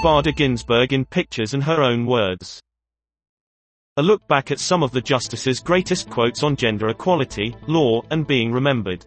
Bader Ginsburg in pictures and her own words. A look back at some of the justice's greatest quotes on gender equality, law, and being remembered.